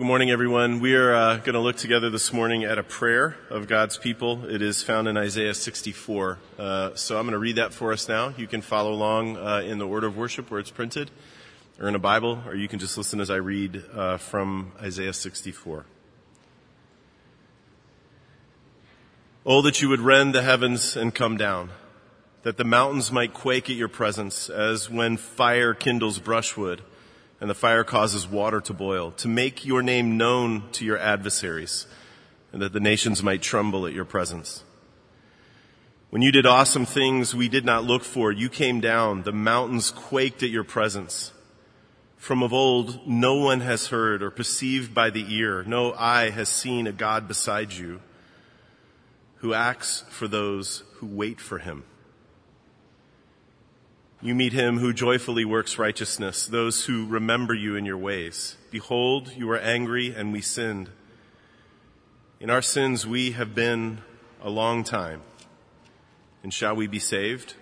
Good morning, everyone. We are uh, going to look together this morning at a prayer of God's people. It is found in Isaiah 64. Uh, so I'm going to read that for us now. You can follow along uh, in the order of worship where it's printed, or in a Bible, or you can just listen as I read uh, from Isaiah 64. Oh, that you would rend the heavens and come down, that the mountains might quake at your presence, as when fire kindles brushwood and the fire causes water to boil, to make your name known to your adversaries, and that the nations might tremble at your presence. When you did awesome things we did not look for, you came down, the mountains quaked at your presence. From of old, no one has heard or perceived by the ear, no eye has seen a God beside you who acts for those who wait for him. You meet him who joyfully works righteousness, those who remember you in your ways. Behold, you are angry and we sinned. In our sins we have been a long time. And shall we be saved?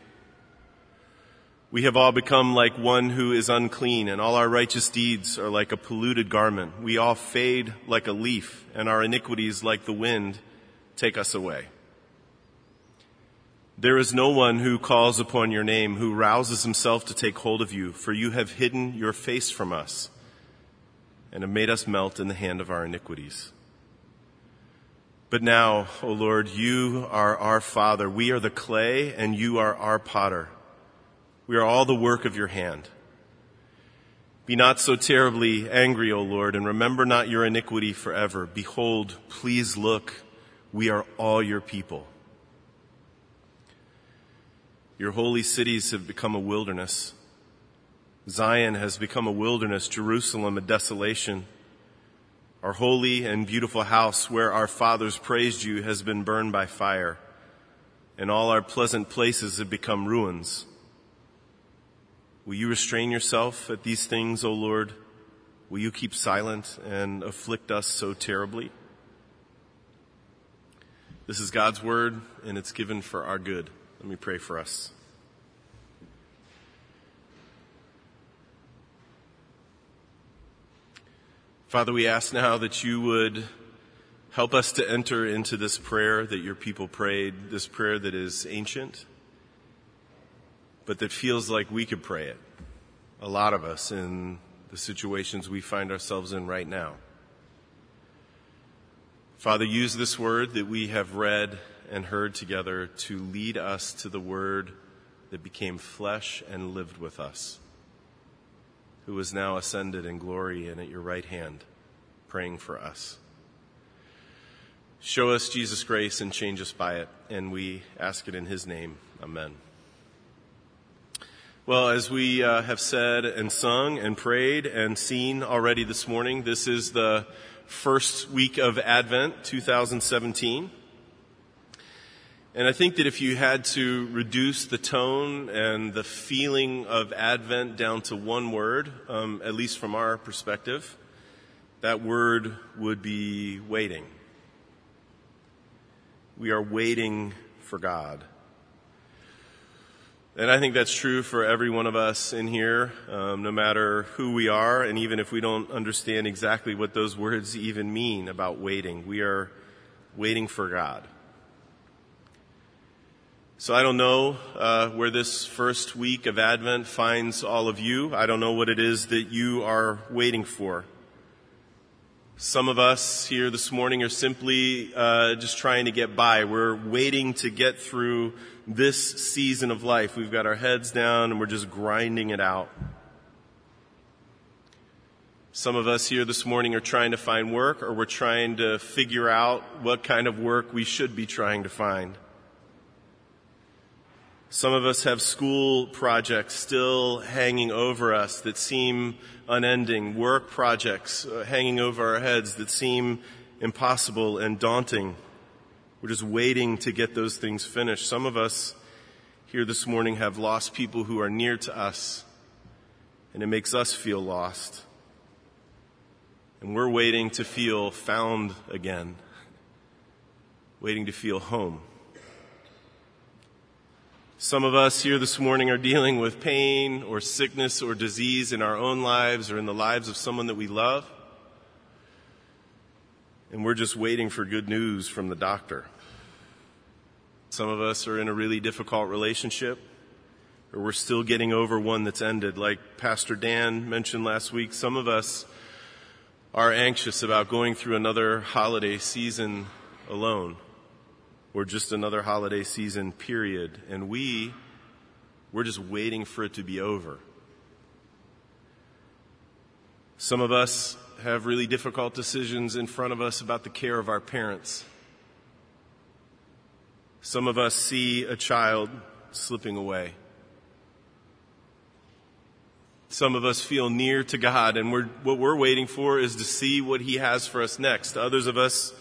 We have all become like one who is unclean, and all our righteous deeds are like a polluted garment. We all fade like a leaf, and our iniquities, like the wind, take us away. There is no one who calls upon your name, who rouses himself to take hold of you, for you have hidden your face from us and have made us melt in the hand of our iniquities. But now, O Lord, you are our Father. We are the clay and you are our potter. We are all the work of your hand. Be not so terribly angry, O Lord, and remember not your iniquity forever. Behold, please look, we are all your people. Your holy cities have become a wilderness. Zion has become a wilderness, Jerusalem a desolation. Our holy and beautiful house where our fathers praised you has been burned by fire, and all our pleasant places have become ruins. Will you restrain yourself at these things, O Lord? Will you keep silent and afflict us so terribly? This is God's word, and it's given for our good. Let me pray for us. Father, we ask now that you would help us to enter into this prayer that your people prayed, this prayer that is ancient, but that feels like we could pray it. A lot of us in the situations we find ourselves in right now. Father, use this word that we have read and heard together to lead us to the word that became flesh and lived with us, who is now ascended in glory and at your right hand, praying for us. Show us Jesus' grace and change us by it, and we ask it in his name. Amen. Well, as we uh, have said and sung and prayed and seen already this morning, this is the first week of Advent 2017. And I think that if you had to reduce the tone and the feeling of Advent down to one word, um, at least from our perspective, that word would be waiting. We are waiting for God. And I think that's true for every one of us in here, um, no matter who we are, and even if we don't understand exactly what those words even mean about waiting. We are waiting for God. So I don't know uh, where this first week of Advent finds all of you. I don't know what it is that you are waiting for. Some of us here this morning are simply uh, just trying to get by. We're waiting to get through this season of life. We've got our heads down and we're just grinding it out. Some of us here this morning are trying to find work or we're trying to figure out what kind of work we should be trying to find. Some of us have school projects still hanging over us that seem unending, work projects uh, hanging over our heads that seem impossible and daunting. We're just waiting to get those things finished. Some of us here this morning have lost people who are near to us, and it makes us feel lost. And we're waiting to feel found again, waiting to feel home. Some of us here this morning are dealing with pain or sickness or disease in our own lives or in the lives of someone that we love. and we're just waiting for good news from the doctor. Some of us are in a really difficult relationship, or we're still getting over one that's ended. Like Pastor Dan mentioned last week, some of us are anxious about going through another holiday season alone, or just another holiday season period, and we, we're just waiting for it to be over. Some of us have really difficult decisions in front of us about the care of our parents. Some of us see a child slipping away. Some of us feel near to God, and we're, what we're waiting for is to see what He has for us next. Others of us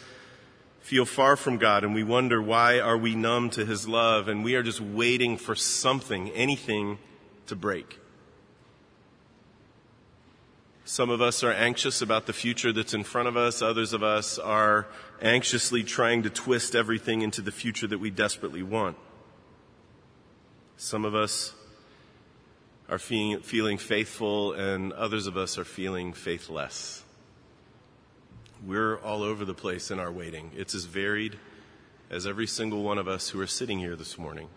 feel far from God, and we wonder why are we numb to His love, and we are just waiting for something, anything to break. Some of us are anxious about the future that's in front of us. Others of us are anxiously trying to twist everything into the future that we desperately want. Some of us are feeling, feeling faithful and others of us are feeling faithless. We're all over the place in our waiting. It's as varied as every single one of us who are sitting here this morning.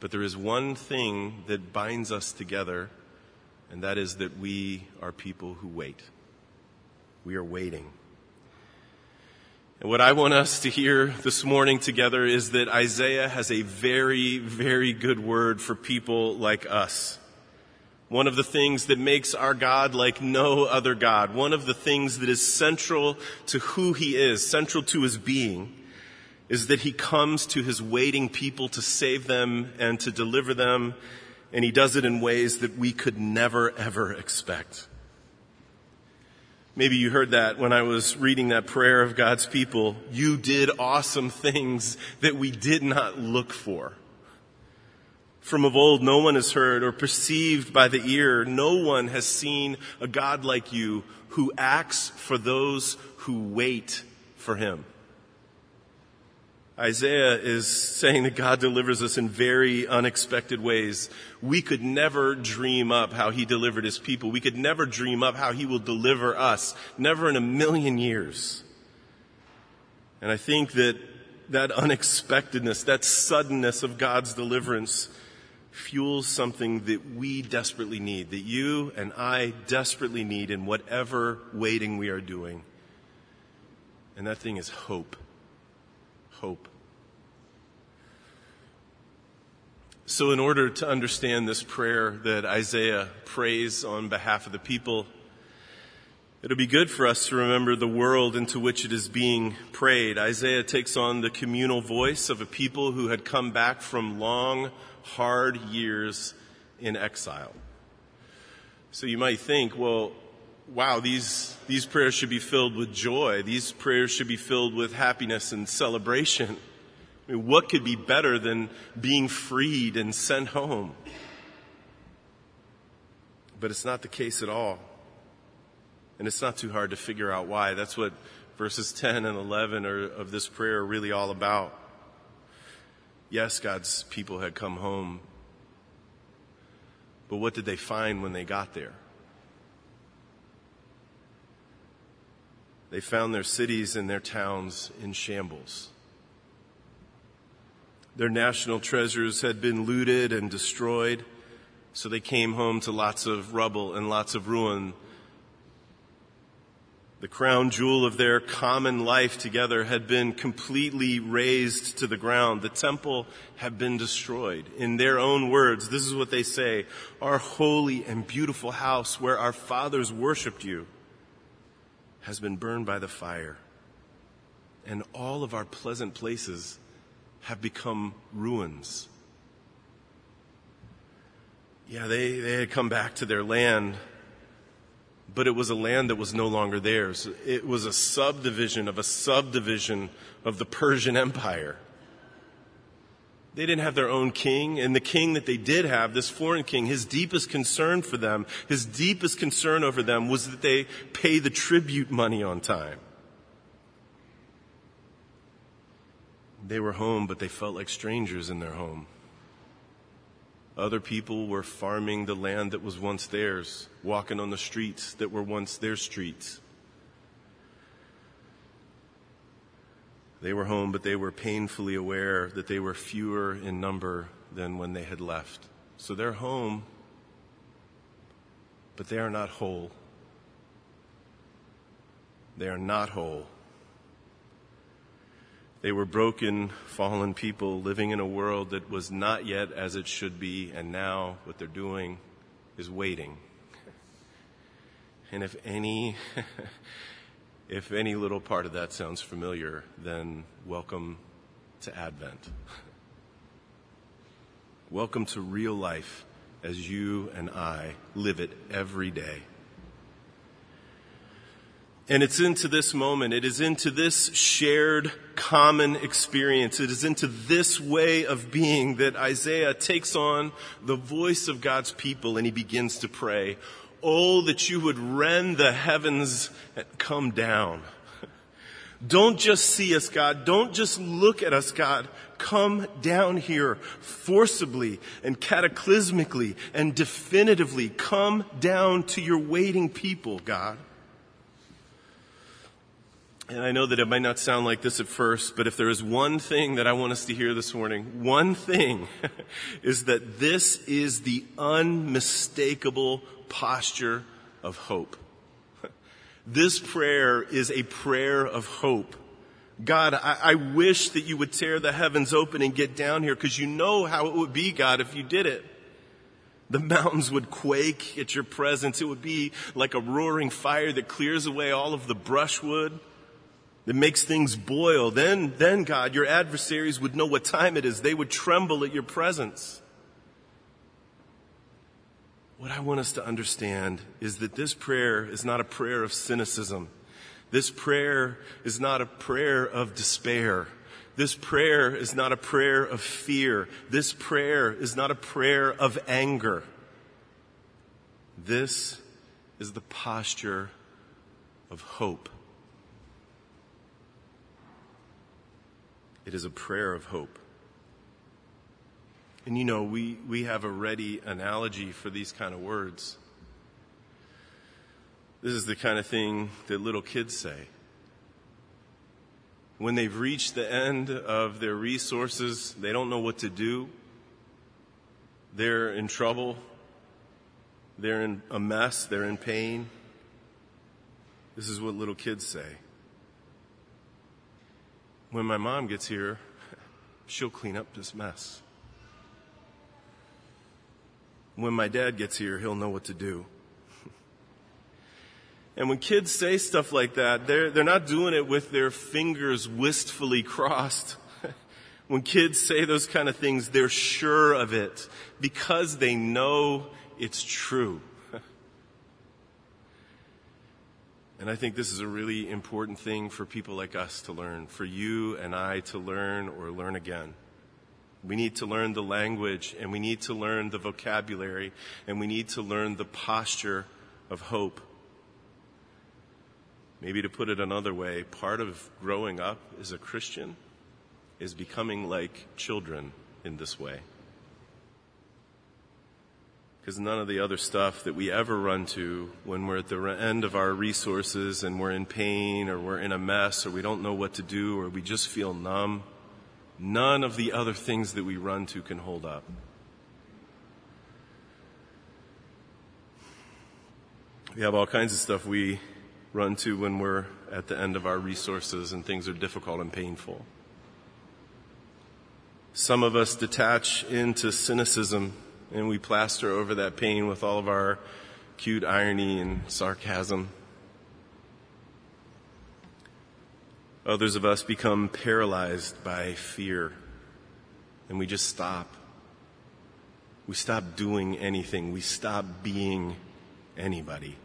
But there is one thing that binds us together and that is that we are people who wait. We are waiting. And what I want us to hear this morning together is that Isaiah has a very, very good word for people like us. One of the things that makes our God like no other God, one of the things that is central to who he is, central to his being, is that he comes to his waiting people to save them and to deliver them and he does it in ways that we could never ever expect. Maybe you heard that when I was reading that prayer of God's people. You did awesome things that we did not look for. From of old, no one has heard or perceived by the ear. No one has seen a God like you who acts for those who wait for him. Isaiah is saying that God delivers us in very unexpected ways. We could never dream up how he delivered his people. We could never dream up how he will deliver us. Never in a million years. And I think that that unexpectedness, that suddenness of God's deliverance fuels something that we desperately need, that you and I desperately need in whatever waiting we are doing. And that thing is hope hope. So, in order to understand this prayer that Isaiah prays on behalf of the people, it'll be good for us to remember the world into which it is being prayed. Isaiah takes on the communal voice of a people who had come back from long, hard years in exile. So you might think, well, wow, these, these prayers should be filled with joy. These prayers should be filled with happiness and celebration. I mean, what could be better than being freed and sent home? But it's not the case at all. And it's not too hard to figure out why. That's what verses 10 and 11 are, of this prayer are really all about. Yes, God's people had come home. But what did they find when they got there? They found their cities and their towns in shambles. Their national treasures had been looted and destroyed, so they came home to lots of rubble and lots of ruin. The crown jewel of their common life together had been completely razed to the ground. The temple had been destroyed. In their own words, this is what they say, our holy and beautiful house where our fathers worshiped you has been burned by the fire, and all of our pleasant places have become ruins. Yeah, they, they had come back to their land, but it was a land that was no longer theirs. It was a subdivision of a subdivision of the Persian Empire. They didn't have their own king, and the king that they did have, this foreign king, his deepest concern for them, his deepest concern over them was that they pay the tribute money on time. They were home, but they felt like strangers in their home. Other people were farming the land that was once theirs, walking on the streets that were once their streets. They were home, but they were painfully aware that they were fewer in number than when they had left. So they're home, but they are not whole. They are not whole. They were broken, fallen people living in a world that was not yet as it should be, and now what they're doing is waiting. And if any, if any little part of that sounds familiar, then welcome to Advent. welcome to real life as you and I live it every day. And it's into this moment, it is into this shared common experience, it is into this way of being that Isaiah takes on the voice of God's people and he begins to pray, Oh, that you would rend the heavens and come down. Don't just see us, God. Don't just look at us, God. Come down here forcibly and cataclysmically and definitively. Come down to your waiting people, God. And I know that it might not sound like this at first, but if there is one thing that I want us to hear this morning, one thing is that this is the unmistakable posture of hope. This prayer is a prayer of hope. God, I, I wish that you would tear the heavens open and get down here because you know how it would be, God, if you did it. The mountains would quake at your presence. It would be like a roaring fire that clears away all of the brushwood that makes things boil, then, then God, your adversaries would know what time it is. They would tremble at your presence. What I want us to understand is that this prayer is not a prayer of cynicism. This prayer is not a prayer of despair. This prayer is not a prayer of fear. This prayer is not a prayer of anger. This is the posture of hope. It is a prayer of hope. And you know, we, we have a ready analogy for these kind of words. This is the kind of thing that little kids say. When they've reached the end of their resources, they don't know what to do. They're in trouble. They're in a mess. They're in pain. This is what little kids say when my mom gets here, she'll clean up this mess. When my dad gets here, he'll know what to do. And when kids say stuff like that, they're, they're not doing it with their fingers wistfully crossed. when kids say those kind of things, they're sure of it because they know it's true. And I think this is a really important thing for people like us to learn, for you and I to learn or learn again. We need to learn the language and we need to learn the vocabulary and we need to learn the posture of hope. Maybe to put it another way, part of growing up as a Christian is becoming like children in this way because none of the other stuff that we ever run to when we're at the end of our resources and we're in pain or we're in a mess or we don't know what to do or we just feel numb, none of the other things that we run to can hold up. We have all kinds of stuff we run to when we're at the end of our resources and things are difficult and painful. Some of us detach into cynicism and we plaster over that pain with all of our cute irony and sarcasm. Others of us become paralyzed by fear and we just stop. We stop doing anything. We stop being anybody.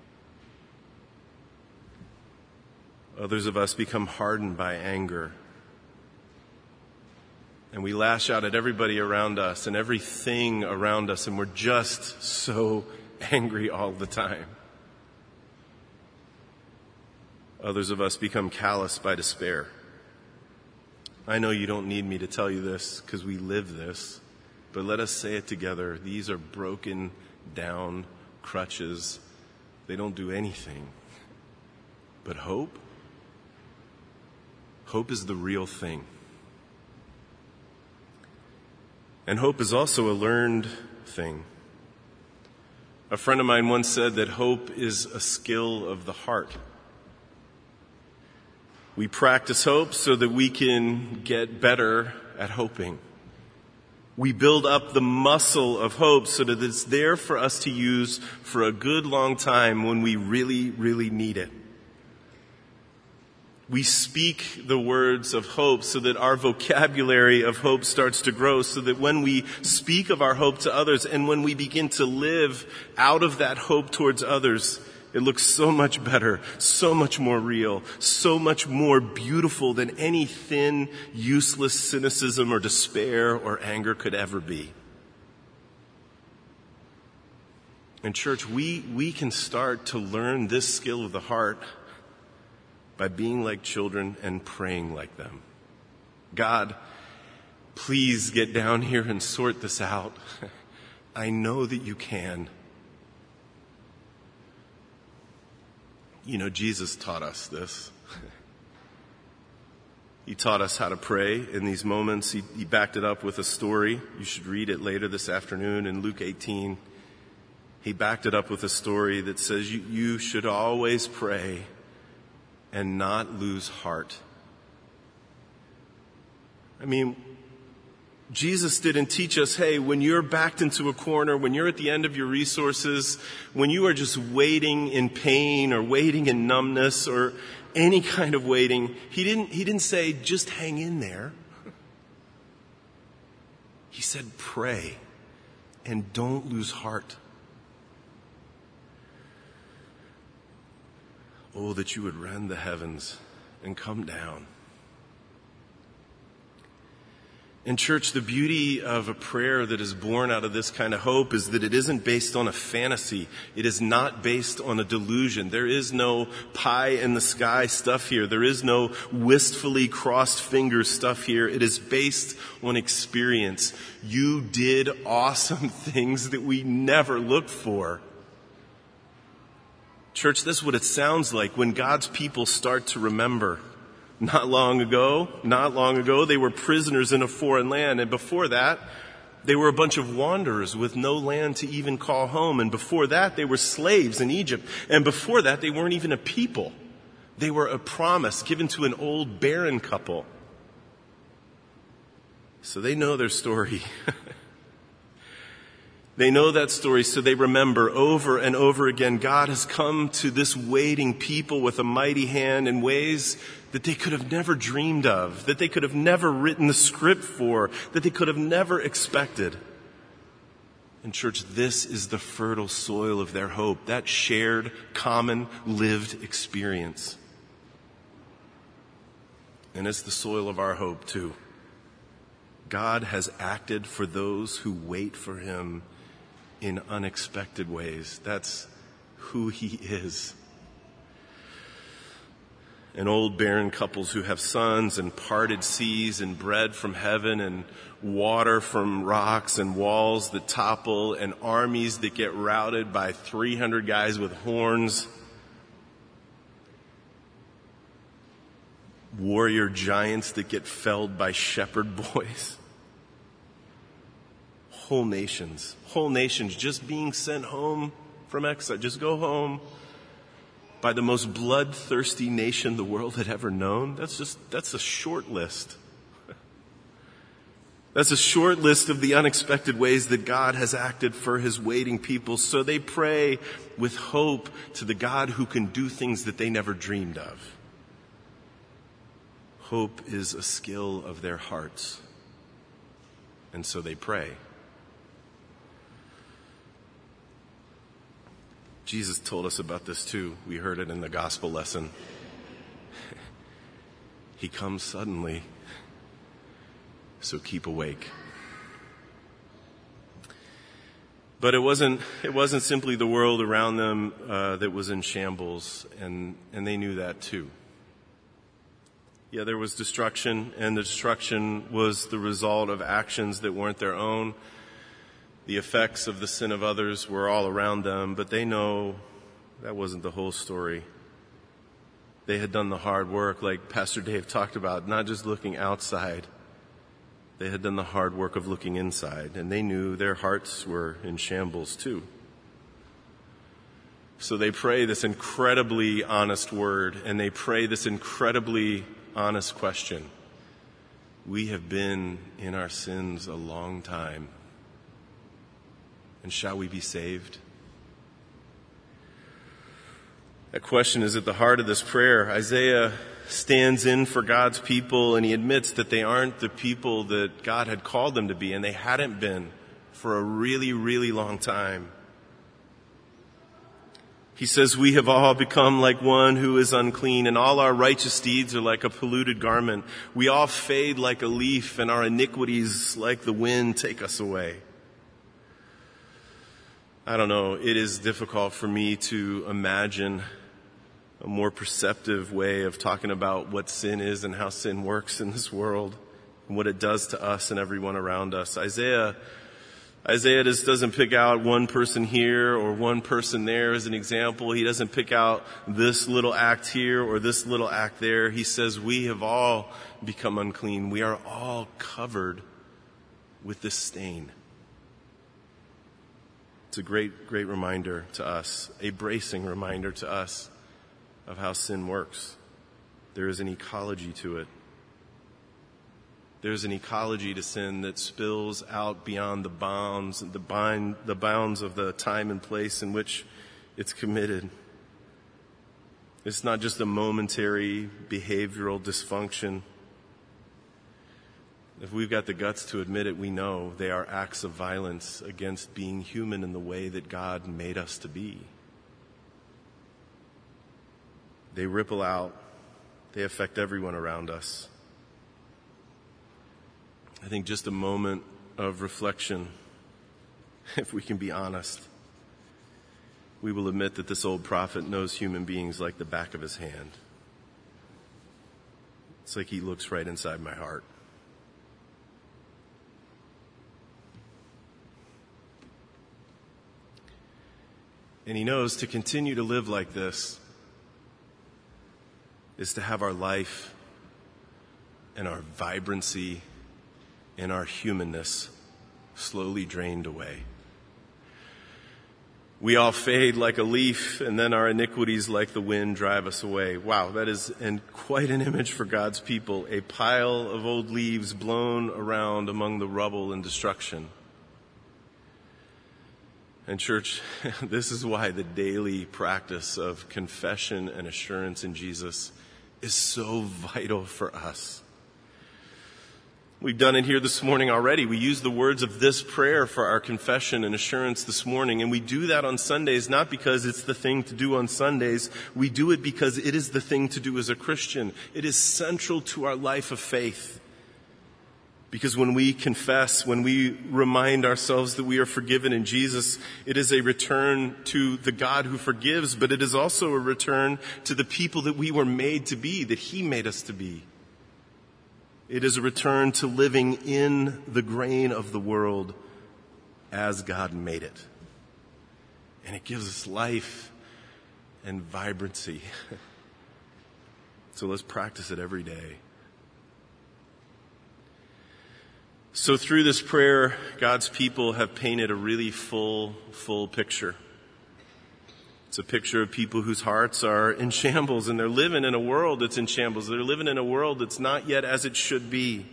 Others of us become hardened by anger and we lash out at everybody around us and everything around us, and we're just so angry all the time. Others of us become callous by despair. I know you don't need me to tell you this because we live this, but let us say it together. These are broken down crutches. They don't do anything. But hope? Hope is the real thing. And hope is also a learned thing. A friend of mine once said that hope is a skill of the heart. We practice hope so that we can get better at hoping. We build up the muscle of hope so that it's there for us to use for a good long time when we really, really need it we speak the words of hope so that our vocabulary of hope starts to grow so that when we speak of our hope to others and when we begin to live out of that hope towards others, it looks so much better, so much more real, so much more beautiful than any thin, useless cynicism or despair or anger could ever be. And church, we, we can start to learn this skill of the heart by being like children and praying like them. God, please get down here and sort this out. I know that you can. You know, Jesus taught us this. He taught us how to pray in these moments. He, he, backed it up with a story. You should read it later this afternoon in Luke 18. He backed it up with a story that says you, you should always pray and not lose heart. I mean, Jesus didn't teach us, hey, when you're backed into a corner, when you're at the end of your resources, when you are just waiting in pain or waiting in numbness or any kind of waiting, he didn't, he didn't say, just hang in there. He said, pray and don't lose heart. Oh, that you would rend the heavens and come down. In church, the beauty of a prayer that is born out of this kind of hope is that it isn't based on a fantasy. It is not based on a delusion. There is no pie in the sky stuff here. There is no wistfully crossed fingers stuff here. It is based on experience. You did awesome things that we never looked for. Church, this is what it sounds like when God's people start to remember. Not long ago, not long ago, they were prisoners in a foreign land. And before that, they were a bunch of wanderers with no land to even call home. And before that, they were slaves in Egypt. And before that, they weren't even a people. They were a promise given to an old barren couple. So they know their story. They know that story, so they remember over and over again God has come to this waiting people with a mighty hand in ways that they could have never dreamed of, that they could have never written the script for, that they could have never expected. And, church, this is the fertile soil of their hope, that shared, common, lived experience. And it's the soil of our hope, too. God has acted for those who wait for Him in unexpected ways. That's who he is. And old barren couples who have sons and parted seas and bread from heaven and water from rocks and walls that topple and armies that get routed by 300 guys with horns. Warrior giants that get felled by shepherd boys whole nations, whole nations just being sent home from exile. Just go home by the most bloodthirsty nation the world had ever known. That's just, that's a short list. That's a short list of the unexpected ways that God has acted for his waiting people. So they pray with hope to the God who can do things that they never dreamed of. Hope is a skill of their hearts. And so they pray. Jesus told us about this too. We heard it in the gospel lesson. he comes suddenly, so keep awake. But it wasn't, it wasn't simply the world around them uh, that was in shambles, and, and they knew that too. Yeah, there was destruction, and the destruction was the result of actions that weren't their own the effects of the sin of others were all around them, but they know that wasn't the whole story. They had done the hard work, like Pastor Dave talked about, not just looking outside. They had done the hard work of looking inside, and they knew their hearts were in shambles too. So they pray this incredibly honest word, and they pray this incredibly honest question. We have been in our sins a long time, and shall we be saved? That question is at the heart of this prayer. Isaiah stands in for God's people and he admits that they aren't the people that God had called them to be and they hadn't been for a really, really long time. He says, we have all become like one who is unclean and all our righteous deeds are like a polluted garment. We all fade like a leaf and our iniquities like the wind take us away. I don't know. It is difficult for me to imagine a more perceptive way of talking about what sin is and how sin works in this world and what it does to us and everyone around us. Isaiah, Isaiah just doesn't pick out one person here or one person there as an example. He doesn't pick out this little act here or this little act there. He says we have all become unclean. We are all covered with this stain. It's a great, great reminder to us, a bracing reminder to us of how sin works. There is an ecology to it. There's an ecology to sin that spills out beyond the bounds, the, bind, the bounds of the time and place in which it's committed. It's not just a momentary behavioral dysfunction. If we've got the guts to admit it, we know they are acts of violence against being human in the way that God made us to be. They ripple out. They affect everyone around us. I think just a moment of reflection, if we can be honest, we will admit that this old prophet knows human beings like the back of his hand. It's like he looks right inside my heart. And he knows to continue to live like this is to have our life and our vibrancy and our humanness slowly drained away. We all fade like a leaf, and then our iniquities, like the wind, drive us away. Wow, that is an, quite an image for God's people. A pile of old leaves blown around among the rubble and destruction. And, church, this is why the daily practice of confession and assurance in Jesus is so vital for us. We've done it here this morning already. We use the words of this prayer for our confession and assurance this morning. And we do that on Sundays not because it's the thing to do on Sundays. We do it because it is the thing to do as a Christian. It is central to our life of faith. Because when we confess, when we remind ourselves that we are forgiven in Jesus, it is a return to the God who forgives, but it is also a return to the people that we were made to be, that He made us to be. It is a return to living in the grain of the world as God made it. And it gives us life and vibrancy. so let's practice it every day. So through this prayer, God's people have painted a really full, full picture. It's a picture of people whose hearts are in shambles and they're living in a world that's in shambles. They're living in a world that's not yet as it should be.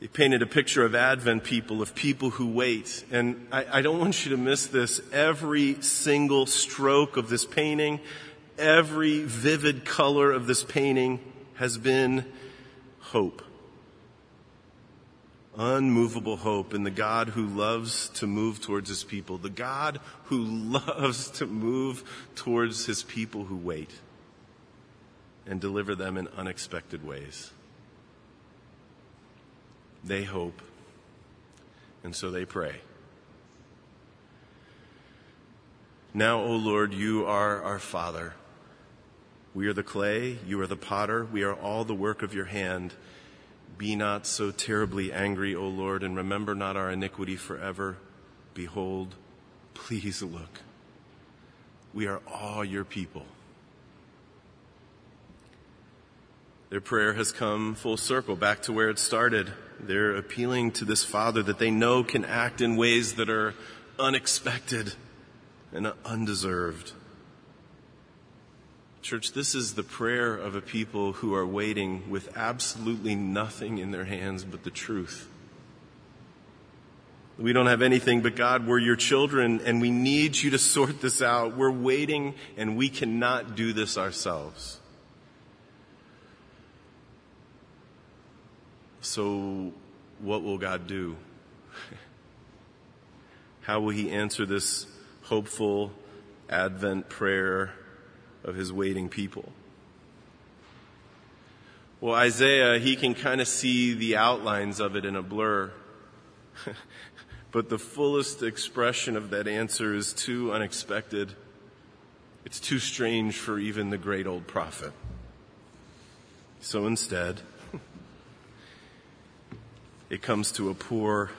They painted a picture of Advent people, of people who wait. And I, I don't want you to miss this. Every single stroke of this painting, every vivid color of this painting has been hope unmovable hope in the God who loves to move towards his people, the God who loves to move towards his people who wait and deliver them in unexpected ways. They hope, and so they pray. Now, O Lord, you are our Father. We are the clay, you are the potter, we are all the work of your hand. Be not so terribly angry, O Lord, and remember not our iniquity forever. Behold, please look. We are all your people. Their prayer has come full circle, back to where it started. They're appealing to this Father that they know can act in ways that are unexpected and undeserved. Church, this is the prayer of a people who are waiting with absolutely nothing in their hands but the truth. We don't have anything but God. We're your children and we need you to sort this out. We're waiting and we cannot do this ourselves. So, what will God do? How will He answer this hopeful Advent prayer of His waiting people? Well, Isaiah, he can kind of see the outlines of it in a blur. but the fullest expression of that answer is too unexpected. It's too strange for even the great old prophet. So instead, it comes to a poor,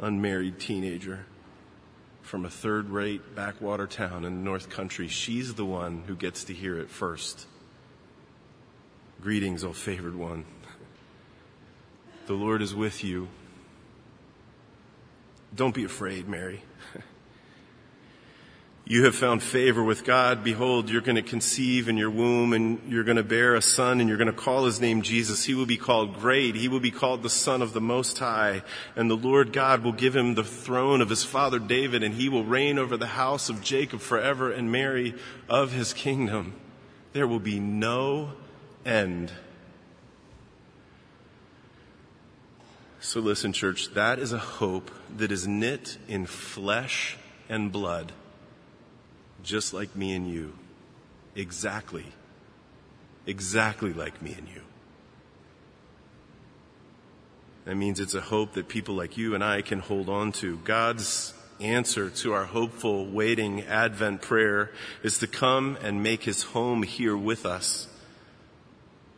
unmarried teenager from a third rate backwater town in the North Country. She's the one who gets to hear it first. Greetings, O favored one. The Lord is with you. Don't be afraid, Mary. You have found favor with God. Behold, you're going to conceive in your womb and you're going to bear a son and you're going to call his name Jesus. He will be called great. He will be called the son of the most high and the Lord God will give him the throne of his father David and he will reign over the house of Jacob forever and Mary of his kingdom. There will be no end. So listen, church, that is a hope that is knit in flesh and blood just like me and you. Exactly. Exactly like me and you. That means it's a hope that people like you and I can hold on to. God's answer to our hopeful, waiting Advent prayer is to come and make his home here with us,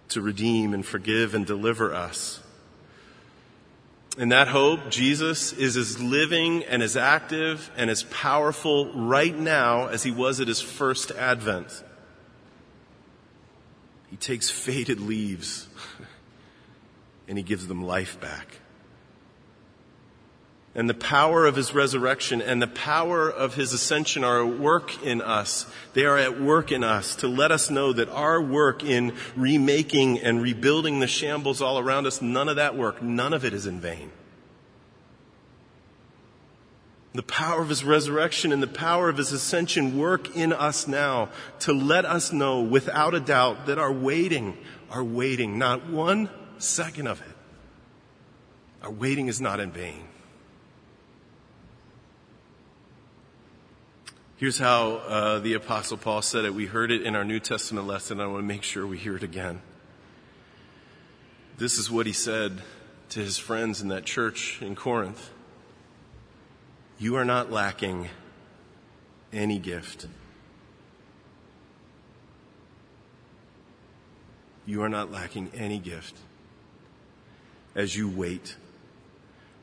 to redeem and forgive and deliver us. In that hope, Jesus is as living and as active and as powerful right now as he was at his first advent. He takes faded leaves and he gives them life back and the power of his resurrection and the power of his ascension are at work in us. They are at work in us to let us know that our work in remaking and rebuilding the shambles all around us, none of that work, none of it is in vain. The power of his resurrection and the power of his ascension work in us now to let us know without a doubt that our waiting, our waiting, not one second of it, our waiting is not in vain. Here's how uh, the Apostle Paul said it. We heard it in our New Testament lesson. I want to make sure we hear it again. This is what he said to his friends in that church in Corinth You are not lacking any gift. You are not lacking any gift as you wait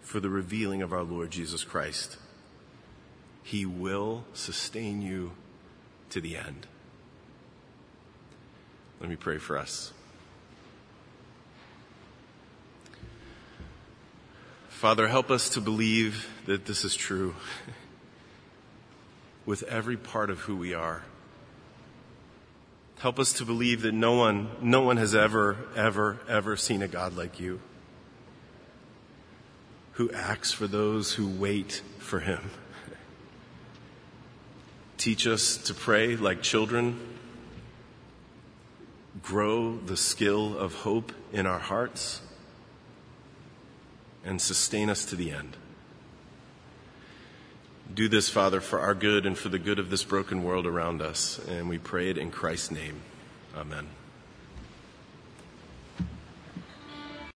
for the revealing of our Lord Jesus Christ. He will sustain you to the end. Let me pray for us. Father, help us to believe that this is true with every part of who we are. Help us to believe that no one, no one has ever, ever, ever seen a God like you who acts for those who wait for him. Teach us to pray like children. Grow the skill of hope in our hearts and sustain us to the end. Do this, Father, for our good and for the good of this broken world around us. And we pray it in Christ's name. Amen.